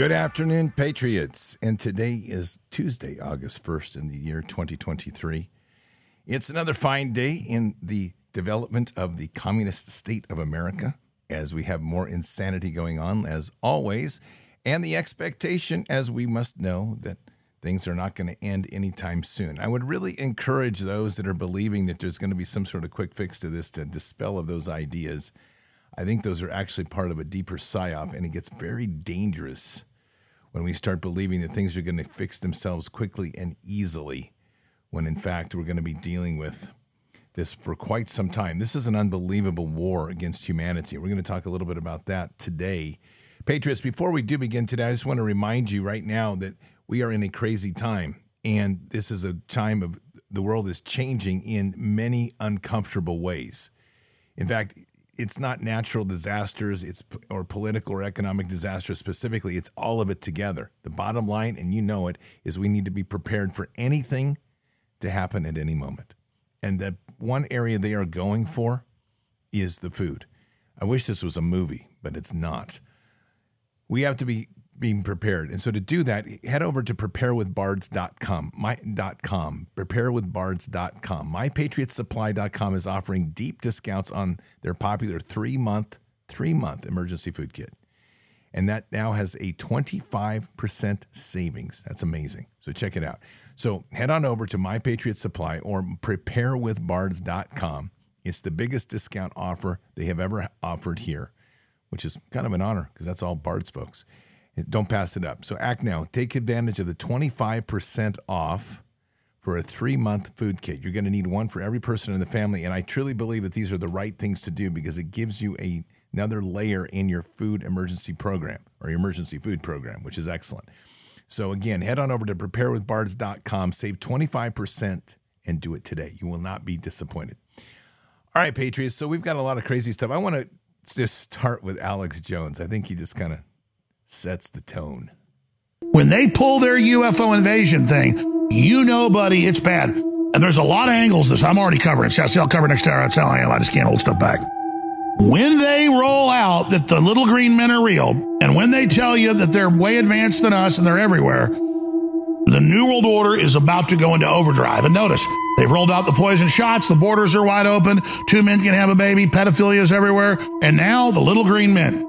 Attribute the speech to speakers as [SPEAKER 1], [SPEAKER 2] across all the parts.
[SPEAKER 1] Good afternoon, Patriots. And today is Tuesday, August 1st in the year 2023. It's another fine day in the development of the communist state of America as we have more insanity going on, as always, and the expectation, as we must know, that things are not going to end anytime soon. I would really encourage those that are believing that there's going to be some sort of quick fix to this to dispel of those ideas. I think those are actually part of a deeper psyop, and it gets very dangerous when we start believing that things are going to fix themselves quickly and easily, when in fact we're going to be dealing with this for quite some time. This is an unbelievable war against humanity. We're going to talk a little bit about that today. Patriots, before we do begin today, I just want to remind you right now that we are in a crazy time, and this is a time of the world is changing in many uncomfortable ways. In fact, it's not natural disasters, it's or political or economic disasters specifically. It's all of it together. The bottom line, and you know it, is we need to be prepared for anything to happen at any moment. And the one area they are going for is the food. I wish this was a movie, but it's not. We have to be being prepared. And so to do that, head over to preparewithbards.com, my, .com, preparewithbards.com. MyPatriotSupply.com is offering deep discounts on their popular three-month, three-month emergency food kit. And that now has a 25% savings. That's amazing. So check it out. So head on over to My Patriot Supply or preparewithbards.com. It's the biggest discount offer they have ever offered here, which is kind of an honor because that's all Bards folks. Don't pass it up. So act now. Take advantage of the 25% off for a three month food kit. You're going to need one for every person in the family. And I truly believe that these are the right things to do because it gives you a, another layer in your food emergency program or your emergency food program, which is excellent. So again, head on over to preparewithbards.com, save 25% and do it today. You will not be disappointed. All right, Patriots. So we've got a lot of crazy stuff. I want to just start with Alex Jones. I think he just kind of sets the tone.
[SPEAKER 2] When they pull their UFO invasion thing, you know, buddy, it's bad. And there's a lot of angles this. I'm already covering. See, I'll cover next hour. That's how I am. I just can't hold stuff back. When they roll out that the little green men are real, and when they tell you that they're way advanced than us and they're everywhere, the New World Order is about to go into overdrive. And notice, they've rolled out the poison shots, the borders are wide open, two men can have a baby, pedophilia is everywhere, and now the little green men.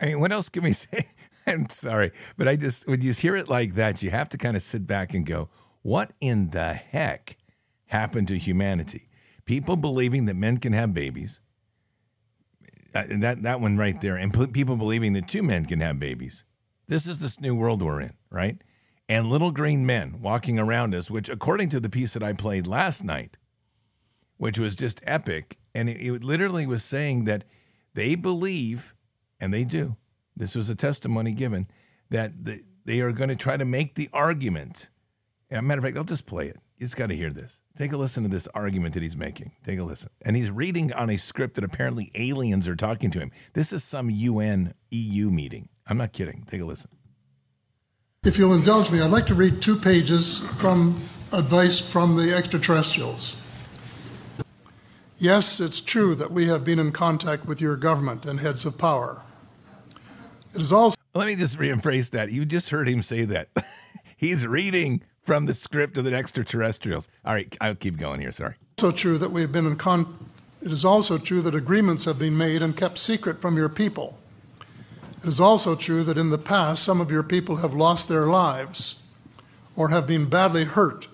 [SPEAKER 1] I mean, what else can we say? I'm sorry, but I just when you hear it like that, you have to kind of sit back and go, "What in the heck happened to humanity?" People believing that men can have babies. Uh, one right there, and people believing that two men can have babies. This is this new world we're in, right? And little green men walking around us, which, according to the piece that I played last night, which was just epic, and it, it literally was saying that they believe and they do. This was a testimony given that the, they are going to try to make the argument. And a matter of fact, I'll just play it. You just got to hear this. Take a listen to this argument that he's making. Take a listen. And he's reading on a script that apparently aliens are talking to him. This is some UN EU meeting. I'm not kidding. Take a listen.
[SPEAKER 3] If you'll indulge me, I'd like to read two pages from advice from the extraterrestrials. Yes, it's true that we have been in contact with your government and heads of power. It is also.
[SPEAKER 1] Let me just rephrase that. You just heard him say that. He's reading from the script of the extraterrestrials. All right, I'll keep going here. Sorry.
[SPEAKER 3] Also true that we have been in con. It is also true that agreements have been made and kept secret from your people. It is also true that in the past some of your people have lost their lives or have been badly hurt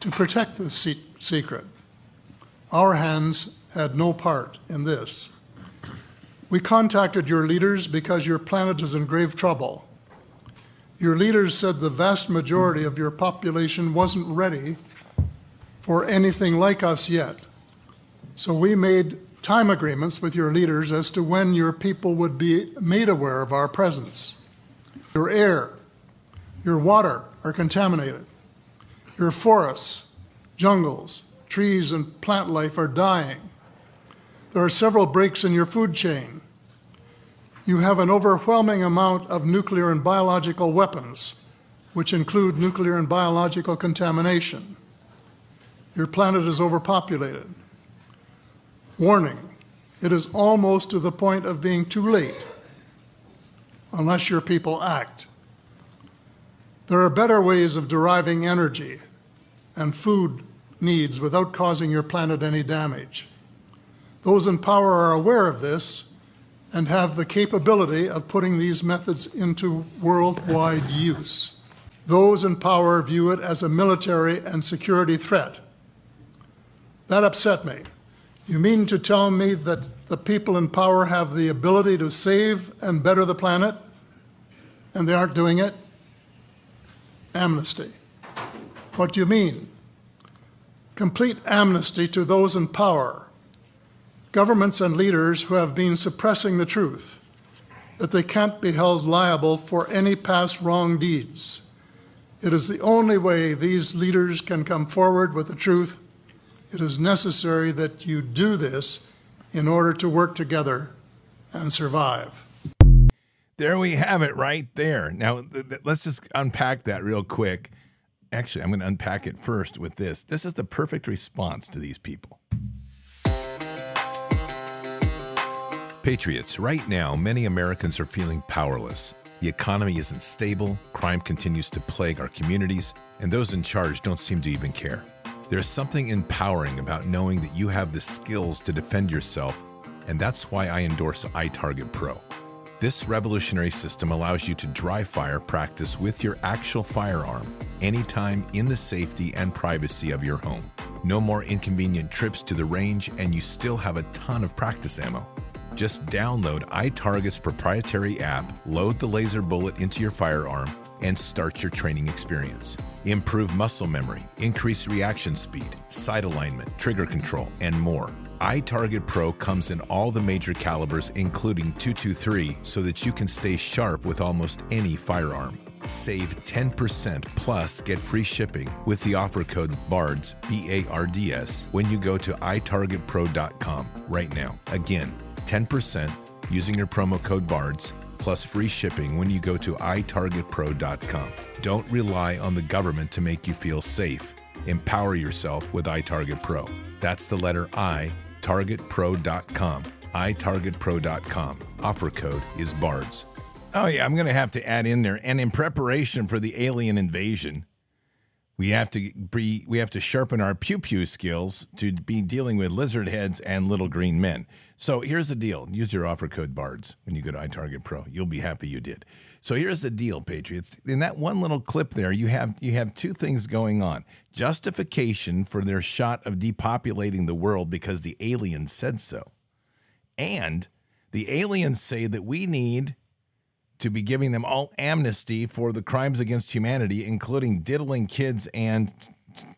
[SPEAKER 3] to protect this secret. Our hands had no part in this. We contacted your leaders because your planet is in grave trouble. Your leaders said the vast majority of your population wasn't ready for anything like us yet. So we made time agreements with your leaders as to when your people would be made aware of our presence. Your air, your water are contaminated. Your forests, jungles, trees, and plant life are dying. There are several breaks in your food chain. You have an overwhelming amount of nuclear and biological weapons, which include nuclear and biological contamination. Your planet is overpopulated. Warning, it is almost to the point of being too late. unless your people act. There are better ways of deriving energy and food needs without causing your planet any damage. Those in power are aware of this and have the capability of putting these methods into worldwide use. Those in power view it as a military and security threat. That upset me. You mean to tell me that the people in power have the ability to save and better the planet, and they aren't doing it? Amnesty. What do you mean? Complete amnesty to those in power, governments and leaders who have been suppressing the truth, that they can't be held liable for any past wrong deeds. It is the only way these leaders can come forward with the truth. It is necessary that you do this in order to work together and survive.
[SPEAKER 1] There we have it right there. Now, th- th- let's just unpack that real quick. Actually, I'm going to unpack it first with this. This is the perfect response to these people.
[SPEAKER 4] Patriots, right now, many Americans are feeling powerless. The economy isn't stable, crime continues to plague our communities, and those in charge don't seem to even care. There's something empowering about knowing that you have the skills to defend yourself, and that's why I endorse iTarget Pro. This revolutionary system allows you to dry fire practice with your actual firearm anytime in the safety and privacy of your home. No more inconvenient trips to the range, and you still have a ton of practice ammo. Just download iTarget's proprietary app, load the laser bullet into your firearm, and start your training experience. Improve muscle memory, increase reaction speed, sight alignment, trigger control, and more. iTarget Pro comes in all the major calibers, including 223, so that you can stay sharp with almost any firearm. Save 10% plus get free shipping with the offer code BARDS, B A R D S, when you go to itargetpro.com right now. Again, 10% using your promo code BARDS plus free shipping when you go to itargetpro.com. Don't rely on the government to make you feel safe. Empower yourself with iTarget Pro. That's the letter I, targetpro.com. itargetpro.com. Offer code is BARDS.
[SPEAKER 1] Oh, yeah, I'm going to have to add in there. And in preparation for the alien invasion, we have to be we have to sharpen our pew pew skills to be dealing with lizard heads and little green men. So here's the deal: use your offer code BARDS when you go to iTarget Pro. You'll be happy you did. So here's the deal, Patriots. In that one little clip there, you have you have two things going on: justification for their shot of depopulating the world because the aliens said so, and the aliens say that we need to be giving them all amnesty for the crimes against humanity, including diddling kids and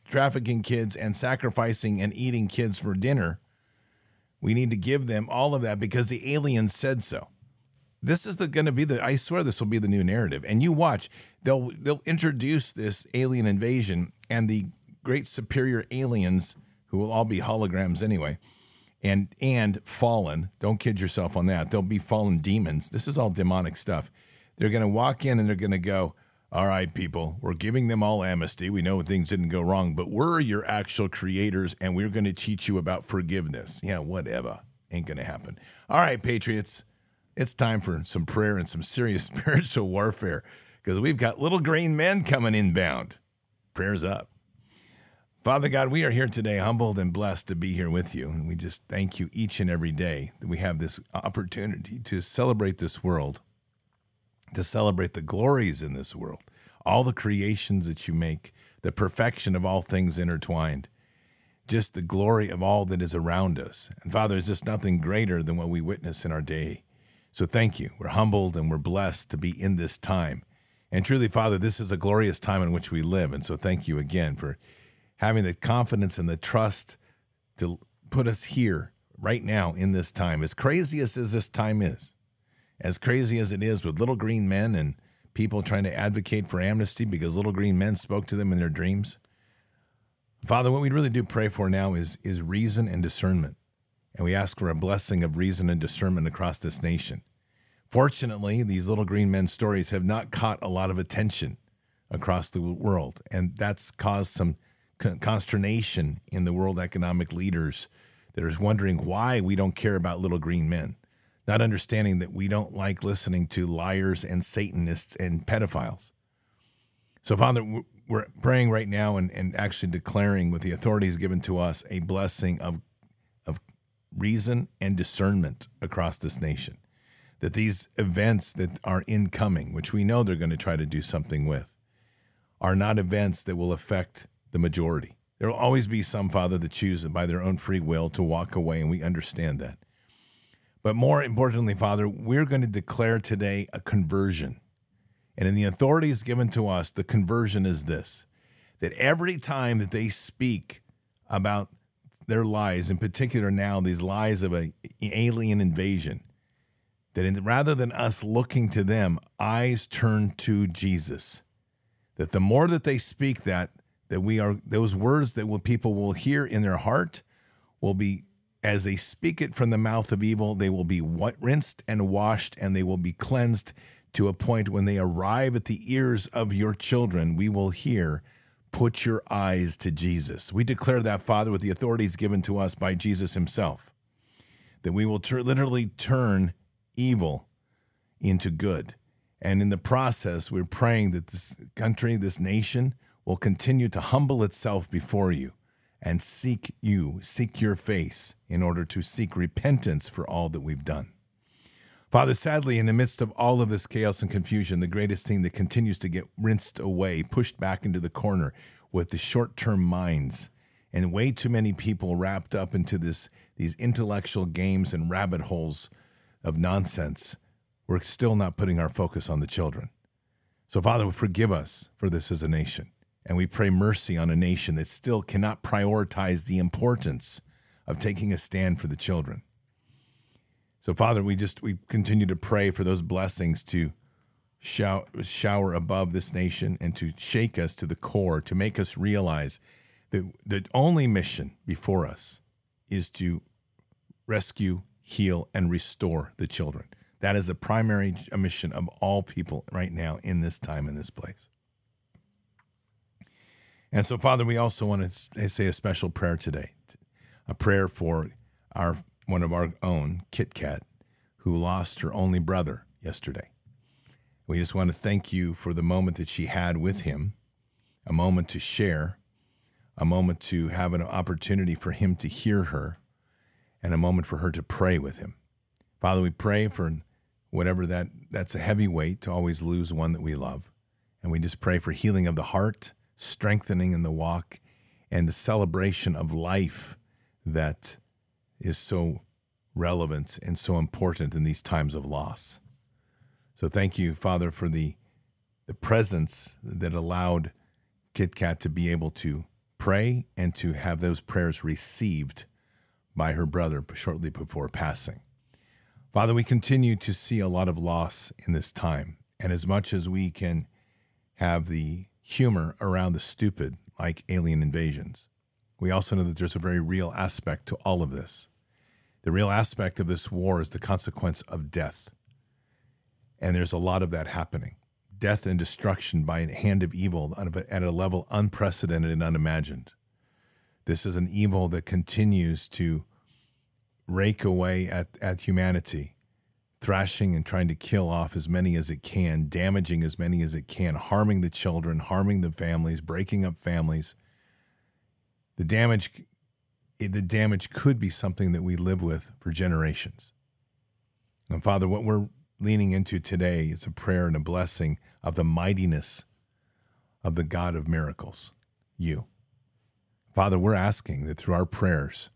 [SPEAKER 1] trafficking kids and sacrificing and eating kids for dinner. We need to give them all of that because the aliens said so. This is going to be the. I swear this will be the new narrative. And you watch, they'll they'll introduce this alien invasion and the great superior aliens who will all be holograms anyway and and fallen. Don't kid yourself on that. They'll be fallen demons. This is all demonic stuff. They're going to walk in and they're going to go, "All right, people, we're giving them all amnesty. We know things didn't go wrong, but we're your actual creators and we're going to teach you about forgiveness." Yeah, whatever. Ain't going to happen. All right, patriots. It's time for some prayer and some serious spiritual warfare because we've got little green men coming inbound. Prayers up. Father God, we are here today, humbled and blessed to be here with you. And we just thank you each and every day that we have this opportunity to celebrate this world, to celebrate the glories in this world, all the creations that you make, the perfection of all things intertwined, just the glory of all that is around us. And Father, there's just nothing greater than what we witness in our day. So thank you. We're humbled and we're blessed to be in this time. And truly, Father, this is a glorious time in which we live. And so thank you again for having the confidence and the trust to put us here right now in this time. As crazy as this time is, as crazy as it is with little green men and people trying to advocate for amnesty because little green men spoke to them in their dreams. Father, what we really do pray for now is, is reason and discernment. And we ask for a blessing of reason and discernment across this nation. Fortunately, these little green men stories have not caught a lot of attention across the world, and that's caused some consternation in the world economic leaders that are wondering why we don't care about little green men. Not understanding that we don't like listening to liars and Satanists and pedophiles. So, Father, we're praying right now and, and actually declaring with the authorities given to us a blessing of, of reason and discernment across this nation. That these events that are incoming, which we know they're going to try to do something with, are not events that will affect the majority. There will always be some, Father, that choose by their own free will to walk away, and we understand that. But more importantly, Father, we're going to declare today a conversion. And in the authorities given to us, the conversion is this that every time that they speak about their lies, in particular now, these lies of an alien invasion, that in, rather than us looking to them, eyes turn to Jesus. That the more that they speak that, that we are those words that will, people will hear in their heart will be as they speak it from the mouth of evil, they will be rinsed and washed, and they will be cleansed to a point when they arrive at the ears of your children. We will hear, Put your eyes to Jesus. We declare that, Father, with the authorities given to us by Jesus Himself, that we will ter- literally turn evil into good. And in the process, we're praying that this country, this nation, will continue to humble itself before you and seek you, seek your face in order to seek repentance for all that we've done. Father, sadly, in the midst of all of this chaos and confusion, the greatest thing that continues to get rinsed away, pushed back into the corner with the short term minds, and way too many people wrapped up into this, these intellectual games and rabbit holes of nonsense, we're still not putting our focus on the children. So, Father, forgive us for this as a nation. And we pray mercy on a nation that still cannot prioritize the importance of taking a stand for the children. So, Father, we just we continue to pray for those blessings to shower, above this nation and to shake us to the core, to make us realize that the only mission before us is to rescue, heal, and restore the children. That is the primary mission of all people right now in this time, in this place. And so, Father, we also want to eh, say a special prayer today, a prayer for our one of our own, Kit Kat, who lost her only brother yesterday. We just want to thank you for the moment that she had with him, a moment to share, a moment to have an opportunity for him to hear her, and a moment for her to pray with him. Father, we pray for whatever that that's a heavy weight to always lose one that we love. And we just pray for healing of the heart strengthening in the walk, and the celebration of life that is so relevant and so important in these times of loss. So thank you, Father, for the the presence that allowed Kit Kat to be able to pray and to have those prayers received by her brother shortly before passing. Father, we continue to see a lot of loss in this time. And as much as we can have the humor around the stupid, like alien invasions. We also know that there's a very real aspect to all of this. The real aspect of this war is the consequence of death. And there's a lot of that happening death and destruction by a hand of evil at a level unprecedented and unimagined. This is an evil that continues to rake away at, at humanity thrashing and trying to kill off as many as it can, damaging as many as it can, harming the children, harming the families, breaking up families. The damage the damage could be something that we live with for generations. And Father, what we're leaning into today is a prayer and a blessing of the mightiness of the God of miracles, you. Father, we're asking that through our prayers,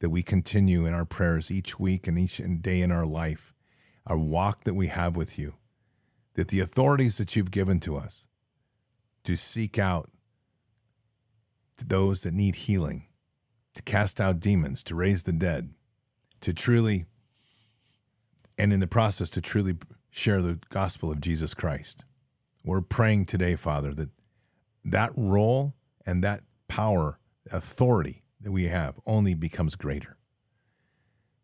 [SPEAKER 1] that we continue in our prayers each week and each day in our life our walk that we have with you, that the authorities that you've given to us to seek out those that need healing, to cast out demons, to raise the dead, to truly, and in the process, to truly share the gospel of Jesus Christ. We're praying today, Father, that that role and that power, authority that we have only becomes greater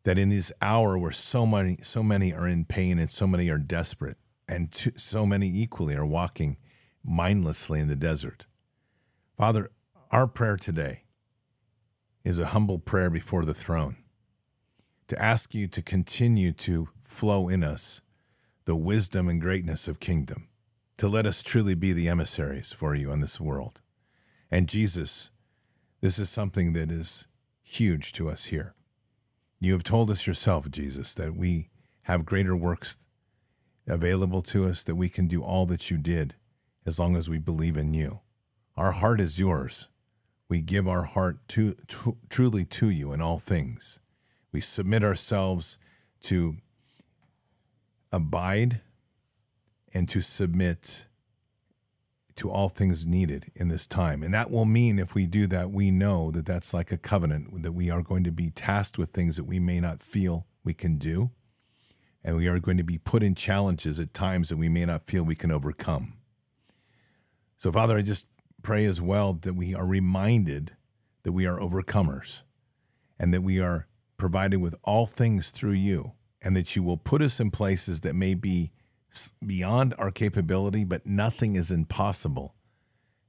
[SPEAKER 1] that in this hour where so many so many are in pain and so many are desperate and so many equally are walking mindlessly in the desert father our prayer today is a humble prayer before the throne to ask you to continue to flow in us the wisdom and greatness of kingdom, to let us truly be the emissaries for you in this world. And Jesus, this is something that is huge to us here. You have told us yourself, Jesus, that we have greater works available to us, that we can do all that you did as long as we believe in you. Our heart is yours. We give our heart to, to, truly to you in all things. We submit ourselves to abide and to submit to all things needed in this time. And that will mean if we do that, we know that that's like a covenant, that we are going to be tasked with things that we may not feel we can do. And we are going to be put in challenges at times that we may not feel we can overcome. So, Father, I just pray as well that we are reminded that we are overcomers and that we are provided with all things through you, and that you will put us in places that may be beyond our capability, but nothing is impossible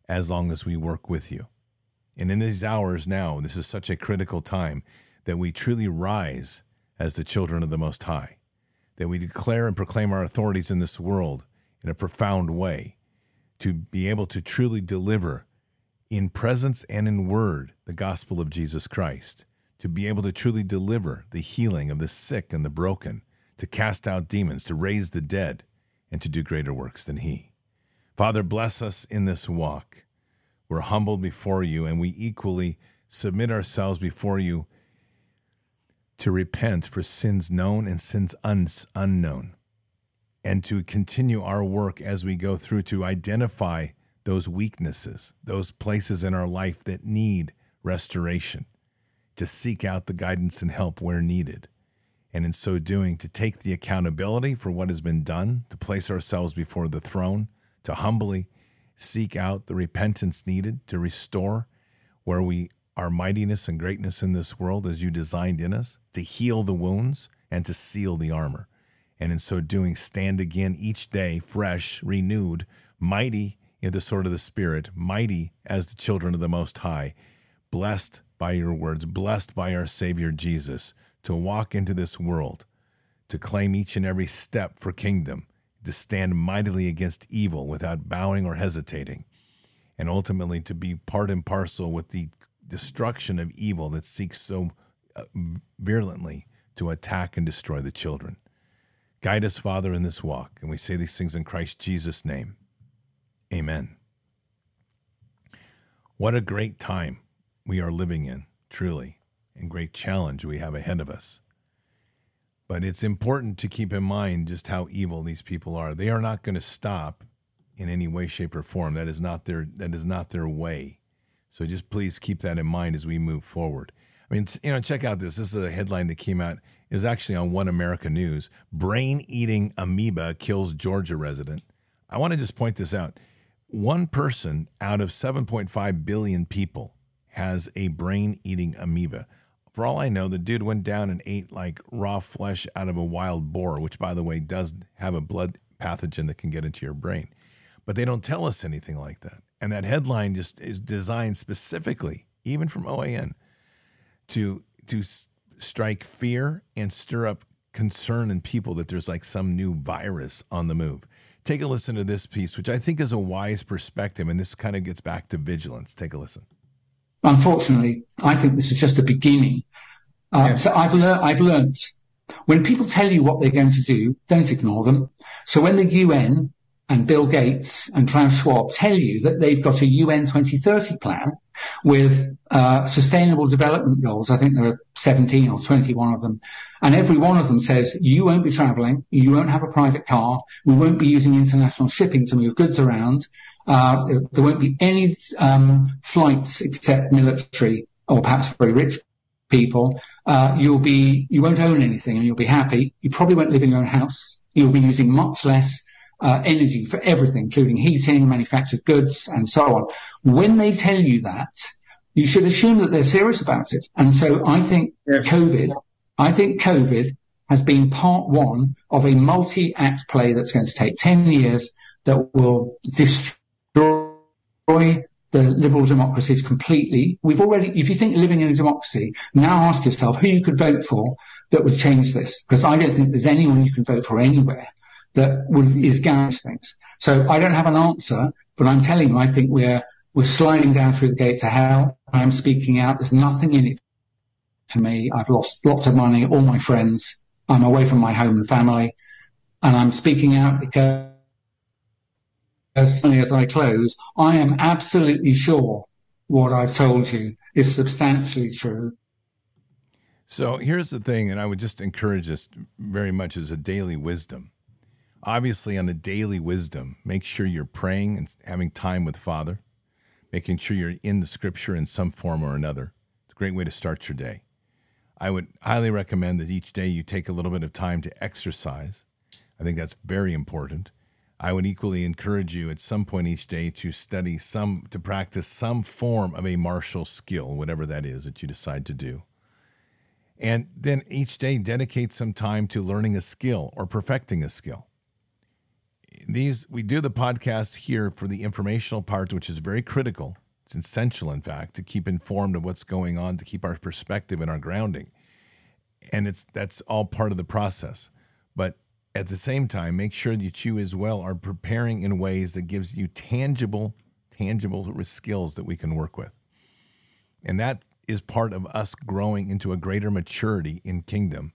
[SPEAKER 1] as long as we work with you. And in these hours now, this is such a critical time that we truly rise as the children of the Most High, that we declare and proclaim our authorities in this world in a profound way, to be able to truly deliver in presence and in word the gospel of Jesus Christ, to be able to truly deliver the healing of the sick and the broken, to cast out demons, to raise the dead, and to do greater works than he. Father, bless us in this walk. We're humbled before you, and we equally submit ourselves before you to repent for sins known and sins un- unknown, and to continue our work as we go through to identify those weaknesses, those places in our life that need restoration, to seek out the guidance and help where needed and in so doing, to take the accountability for what has been done, to place ourselves before the throne, to humbly seek out the repentance needed to restore where we our mightiness and greatness in this world as you designed in us, to heal the wounds and to seal the armor. And in so doing, stand again each day fresh, renewed, mighty in the sword of the Spirit, mighty as the children of the Most High, blessed by your words, blessed by our Savior Jesus to walk into this world, to claim each and every step for kingdom, to stand mightily against evil without bowing or hesitating, and ultimately to be part and parcel with the destruction of evil that seeks so uh, virulently to attack and destroy the children. Guide us, Father, in this walk, and we say these things in Christ Jesus' name. Amen. What a great time we are living in, truly and great challenge we have ahead of us. But it's important to keep in mind just how evil these people are. They are not going to stop in any way, shape, or form. That is not their that is not their way. So just please keep that in mind as we move forward. I mean, you know, check out this. This is a headline that came out. It was actually on One America News. Brain eating amoeba kills Georgia resident. I want to just point this out. One person out of 7.5 billion people has a brain eating amoeba. For all I know, the dude went down and ate like raw flesh out of a wild boar, which, by the way, does have a blood pathogen that can get into your brain. But they don't tell us anything like that. And that headline just is designed specifically, even from OAN, to to strike fear and stir up concern in people that there's like some new virus on the move. Take a listen to this piece, which I think is a wise perspective, and this kind of gets back to vigilance. Take a listen.
[SPEAKER 5] Unfortunately, I think this is just the beginning. Uh, So I've learned, I've learned when people tell you what they're going to do, don't ignore them. So when the UN and Bill Gates and Klaus Schwab tell you that they've got a UN 2030 plan with uh, sustainable development goals, I think there are 17 or 21 of them, and every one of them says you won't be traveling, you won't have a private car, we won't be using international shipping to move goods around, there won't be any um, flights except military or perhaps very rich people. Uh, you'll be you won't own anything and you'll be happy. You probably won't live in your own house. You'll be using much less uh, energy for everything, including heating, manufactured goods, and so on. When they tell you that, you should assume that they're serious about it. And so I think yes. COVID, I think COVID has been part one of a multi-act play that's going to take 10 years that will destroy destroy the liberal democracies completely. We've already, if you think living in a democracy, now ask yourself who you could vote for that would change this. Because I don't think there's anyone you can vote for anywhere that would, is guaranteed things. So I don't have an answer, but I'm telling you, I think we're, we're sliding down through the gates of hell. I'm speaking out. There's nothing in it for me. I've lost lots of money, all my friends. I'm away from my home and family. And I'm speaking out because soon as I close, I am absolutely sure what I've told you is substantially true.
[SPEAKER 1] So here's the thing, and I would just encourage this very much as a daily wisdom. Obviously, on a daily wisdom, make sure you're praying and having time with Father, making sure you're in the scripture in some form or another. It's a great way to start your day. I would highly recommend that each day you take a little bit of time to exercise. I think that's very important. I would equally encourage you at some point each day to study some, to practice some form of a martial skill, whatever that is that you decide to do. And then each day dedicate some time to learning a skill or perfecting a skill. These, we do the podcast here for the informational part, which is very critical. It's essential, in fact, to keep informed of what's going on, to keep our perspective and our grounding. And it's that's all part of the process. But at the same time, make sure that you as well are preparing in ways that gives you tangible, tangible skills that we can work with. And that is part of us growing into a greater maturity in kingdom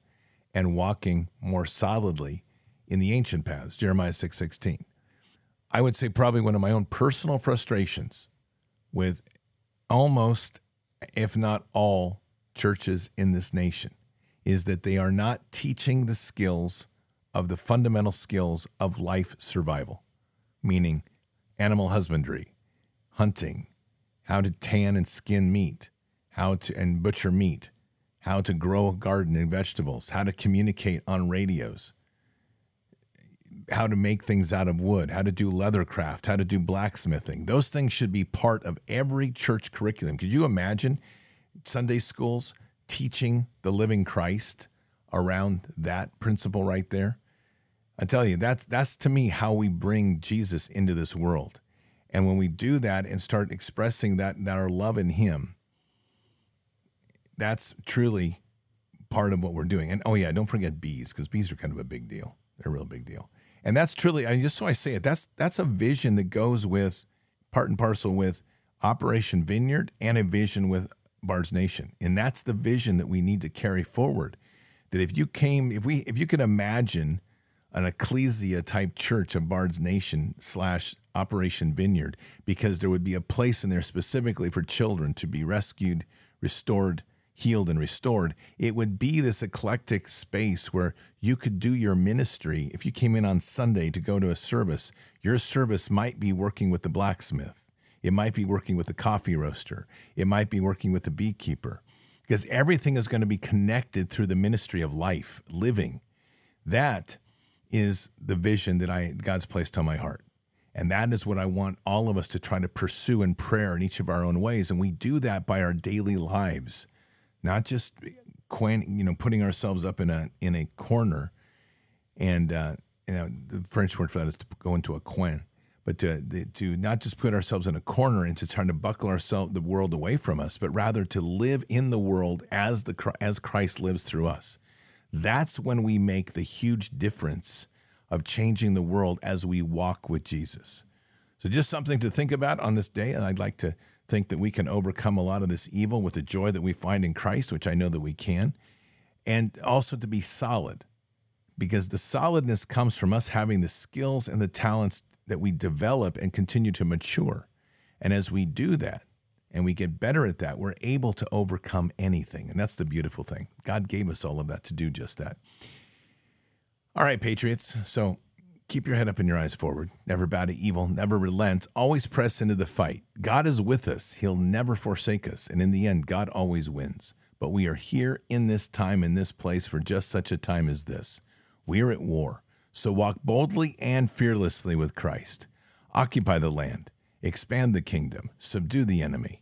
[SPEAKER 1] and walking more solidly in the ancient paths, Jeremiah 6:16. I would say probably one of my own personal frustrations with almost if not all churches in this nation is that they are not teaching the skills of the fundamental skills of life survival, meaning animal husbandry, hunting, how to tan and skin meat, how to and butcher meat, how to grow a garden and vegetables, how to communicate on radios, how to make things out of wood, how to do leather craft, how to do blacksmithing. Those things should be part of every church curriculum. Could you imagine Sunday schools teaching the living Christ around that principle right there? I tell you, that's that's to me how we bring Jesus into this world. And when we do that and start expressing that, that our love in him, that's truly part of what we're doing. And oh yeah, don't forget bees, because bees are kind of a big deal. They're a real big deal. And that's truly, I just so I say it, that's that's a vision that goes with part and parcel with Operation Vineyard and a vision with Bard's Nation. And that's the vision that we need to carry forward. That if you came, if we if you could imagine an ecclesia type church of Bard's Nation slash Operation Vineyard because there would be a place in there specifically for children to be rescued, restored, healed, and restored. It would be this eclectic space where you could do your ministry. If you came in on Sunday to go to a service, your service might be working with the blacksmith. It might be working with the coffee roaster. It might be working with the beekeeper because everything is going to be connected through the ministry of life, living. That is the vision that I God's placed on my heart. And that is what I want all of us to try to pursue in prayer in each of our own ways. And we do that by our daily lives, not just you know, putting ourselves up in a in a corner. And uh, you know, the French word for that is to go into a coin, but to to not just put ourselves in a corner and to try to buckle ourselves the world away from us, but rather to live in the world as the as Christ lives through us. That's when we make the huge difference of changing the world as we walk with Jesus. So, just something to think about on this day. And I'd like to think that we can overcome a lot of this evil with the joy that we find in Christ, which I know that we can. And also to be solid, because the solidness comes from us having the skills and the talents that we develop and continue to mature. And as we do that, and we get better at that, we're able to overcome anything. And that's the beautiful thing. God gave us all of that to do just that. All right, Patriots. So keep your head up and your eyes forward. Never bow to evil, never relent, always press into the fight. God is with us, He'll never forsake us. And in the end, God always wins. But we are here in this time, in this place, for just such a time as this. We are at war. So walk boldly and fearlessly with Christ. Occupy the land, expand the kingdom, subdue the enemy